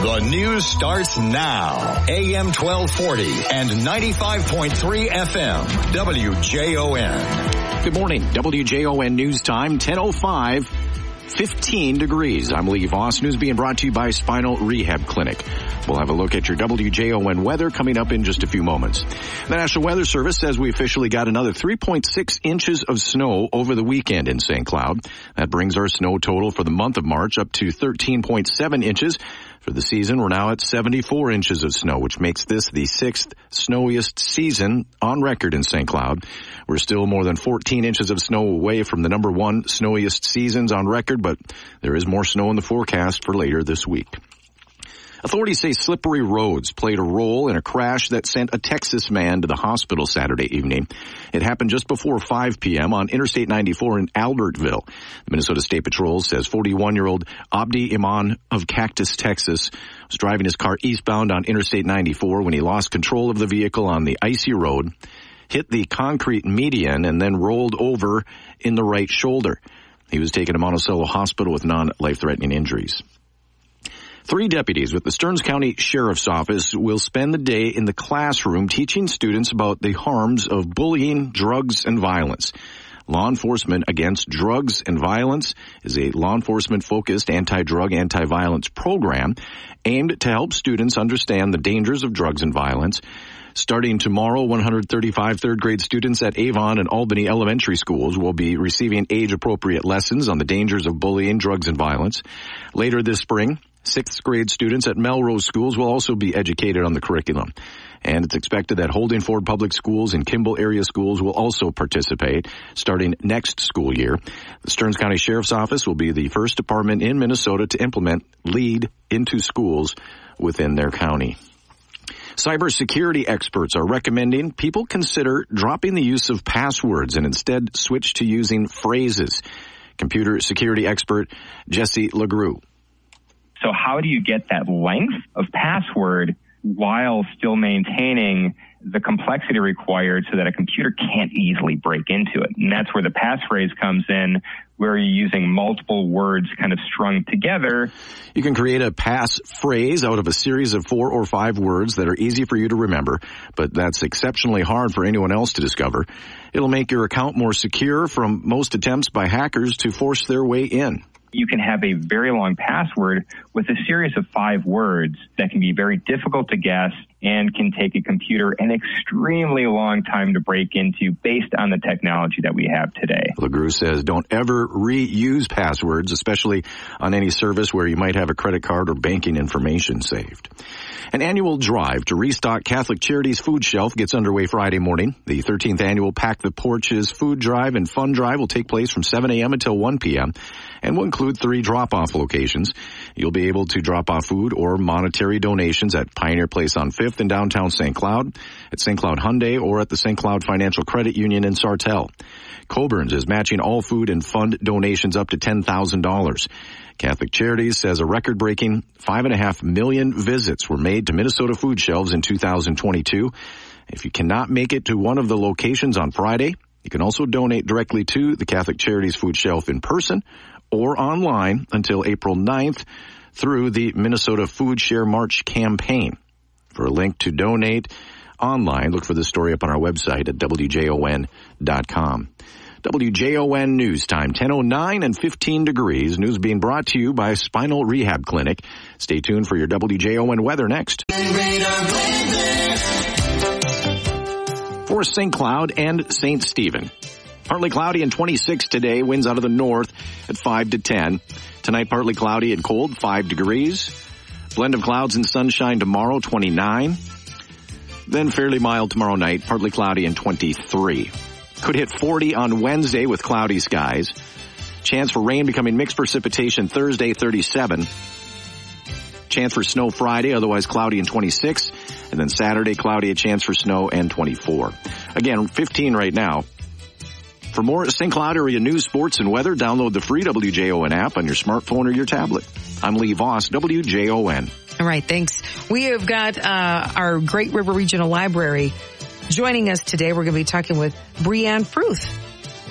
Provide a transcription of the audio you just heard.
The news starts now. AM 1240 and 95.3 FM. WJON. Good morning. WJON News Time, 1005. 15 degrees. I'm Lee Voss. News being brought to you by Spinal Rehab Clinic. We'll have a look at your WJON weather coming up in just a few moments. The National Weather Service says we officially got another 3.6 inches of snow over the weekend in St. Cloud. That brings our snow total for the month of March up to 13.7 inches. For the season, we're now at 74 inches of snow, which makes this the sixth snowiest season on record in St. Cloud. We're still more than 14 inches of snow away from the number one snowiest seasons on record, but there is more snow in the forecast for later this week. Authorities say slippery roads played a role in a crash that sent a Texas man to the hospital Saturday evening. It happened just before 5 p.m. on Interstate 94 in Albertville. The Minnesota State Patrol says 41-year-old Abdi Iman of Cactus, Texas was driving his car eastbound on Interstate 94 when he lost control of the vehicle on the icy road, hit the concrete median, and then rolled over in the right shoulder. He was taken to Monticello Hospital with non-life-threatening injuries. Three deputies with the Stearns County Sheriff's Office will spend the day in the classroom teaching students about the harms of bullying, drugs, and violence. Law Enforcement Against Drugs and Violence is a law enforcement focused anti-drug, anti-violence program aimed to help students understand the dangers of drugs and violence. Starting tomorrow, 135 third grade students at Avon and Albany elementary schools will be receiving age appropriate lessons on the dangers of bullying, drugs, and violence. Later this spring, Sixth grade students at Melrose schools will also be educated on the curriculum. And it's expected that Holdingford Public Schools and Kimball area schools will also participate starting next school year. The Stearns County Sheriff's Office will be the first department in Minnesota to implement LEAD into schools within their county. Cybersecurity experts are recommending people consider dropping the use of passwords and instead switch to using phrases. Computer security expert Jesse LeGroux so how do you get that length of password while still maintaining the complexity required so that a computer can't easily break into it? And that's where the passphrase comes in, where you're using multiple words kind of strung together. You can create a pass phrase out of a series of four or five words that are easy for you to remember, but that's exceptionally hard for anyone else to discover. It'll make your account more secure from most attempts by hackers to force their way in you can have a very long password with a series of five words that can be very difficult to guess and can take a computer an extremely long time to break into based on the technology that we have today. LeGroux says don't ever reuse passwords, especially on any service where you might have a credit card or banking information saved. An annual drive to restock Catholic Charities food shelf gets underway Friday morning. The 13th annual Pack the Porches food drive and fun drive will take place from 7 a.m. until 1 p.m. and will include three drop-off locations. You'll be able to drop off food or monetary donations at Pioneer Place on 5th in downtown St. Cloud, at St. Cloud Hyundai, or at the St. Cloud Financial Credit Union in Sartell. Coborn's is matching all food and fund donations up to $10,000. Catholic Charities says a and a half million visits were made to Minnesota food shelves in 2022. If you cannot make it to one of the locations on Friday, you can also donate directly to the Catholic Charities food shelf in person or online until April 9th through the Minnesota Food Share March campaign. For a link to donate online, look for the story up on our website at wjon.com. WJON News Time, 1009 and 15 degrees. News being brought to you by Spinal Rehab Clinic. Stay tuned for your WJON weather next. For St. Cloud and St. Stephen. Partly cloudy and 26 today. Winds out of the north at 5 to 10. Tonight, partly cloudy and cold, 5 degrees. Blend of clouds and sunshine tomorrow, 29. Then fairly mild tomorrow night, partly cloudy and 23. Could hit 40 on Wednesday with cloudy skies. Chance for rain becoming mixed precipitation Thursday, 37. Chance for snow Friday, otherwise cloudy and 26. And then Saturday, cloudy, a chance for snow and 24. Again, 15 right now. For more St. Cloud area news, sports, and weather, download the free WJON app on your smartphone or your tablet. I'm Lee Voss, WJON. All right, thanks. We have got uh, our Great River Regional Library Joining us today, we're going to be talking with Breanne Fruth.